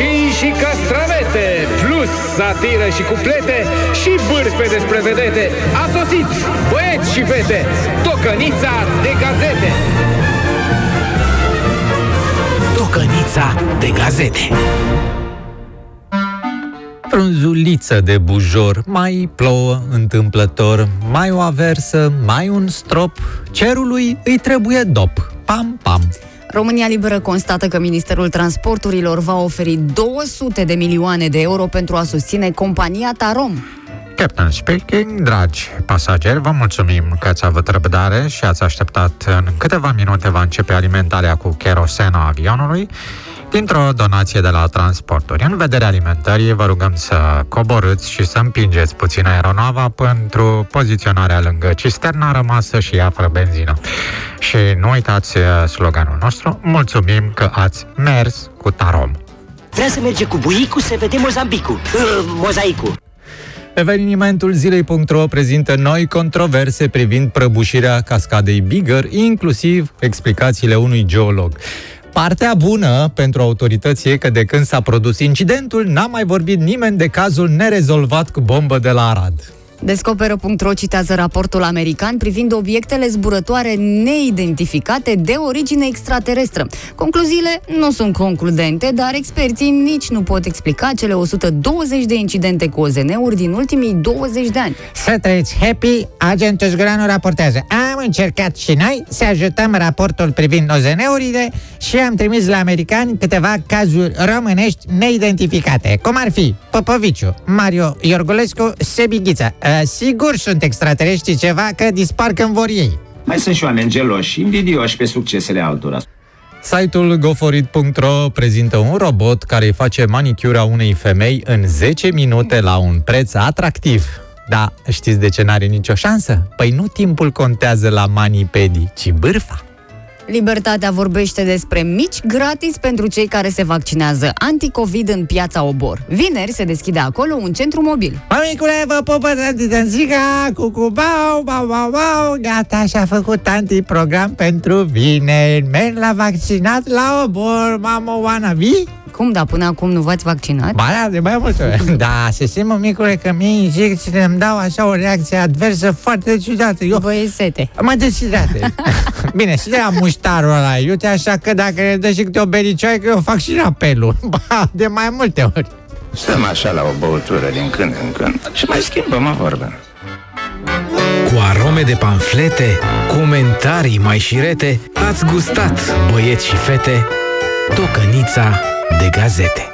roșii și castravete, plus satiră și cuplete și bârfe despre vedete. A sosit, băieți și fete, tocănița de gazete. Tocănița de gazete frunzuliță de bujor, mai plouă întâmplător, mai o aversă, mai un strop, cerului îi trebuie dop. Pam, pam. România Liberă constată că Ministerul Transporturilor va oferi 200 de milioane de euro pentru a susține compania Tarom. Captain speaking, dragi pasageri, vă mulțumim că ați avut răbdare și ați așteptat. În câteva minute va începe alimentarea cu kerosena avionului dintr-o donație de la transporturi. În vederea alimentării, vă rugăm să coborâți și să împingeți puțin aeronava pentru poziționarea lângă cisterna rămasă și ea fără benzină. Și nu uitați uh, sloganul nostru, mulțumim că ați mers cu Tarom. Vrea să merge cu buicul să vedem Mozambicul, uh, mozaicul. Evenimentul zilei.ro prezintă noi controverse privind prăbușirea cascadei Bigger, inclusiv explicațiile unui geolog. Partea bună pentru autorități e că de când s-a produs incidentul, n-a mai vorbit nimeni de cazul nerezolvat cu bombă de la Arad. Descoperă.ro citează raportul american privind obiectele zburătoare neidentificate de origine extraterestră. Concluziile nu sunt concludente, dar experții nici nu pot explica cele 120 de incidente cu OZN-uri din ultimii 20 de ani. Să trăiți happy, agentul Zguranu raportează. Am încercat și noi să ajutăm raportul privind OZN-urile și am trimis la americani câteva cazuri românești neidentificate, cum ar fi Popoviciu, Mario Iorgulescu, Sebighița, sigur sunt extraterestri ceva că dispar când vor ei. Mai sunt și oameni geloși, invidioși pe succesele altora. Site-ul goforit.ro prezintă un robot care îi face manicura unei femei în 10 minute la un preț atractiv. Da, știți de ce n-are nicio șansă? Păi nu timpul contează la manipedi, ci bârfa. Libertatea vorbește despre mici gratis pentru cei care se vaccinează anticovid în piața Obor. Vineri se deschide acolo un centru mobil. Mamicule, vă pupă zica, cu cu bau, bau, bau, bau, gata, și-a făcut tanti program pentru vineri. Merg la vaccinat la Obor, mamă, wanna be? Cum, dar până acum nu v-ați vaccinat? Ba da, de mai multe ori. Da, se simă, micule, că mie injecțiile îmi dau așa o reacție adversă foarte ciudată. Eu... Vă e sete. Mă deshidrate. Bine, și de la muștarul ăla, iute așa că dacă ne dă și câte o bericioaică, eu fac și rapelul. Ba, de mai multe ori. Stăm așa la o băutură din când în când și mai schimbăm o vorbă. Cu arome de panflete, comentarii mai șirete, ați gustat, băieți și fete, tocănița de gazete.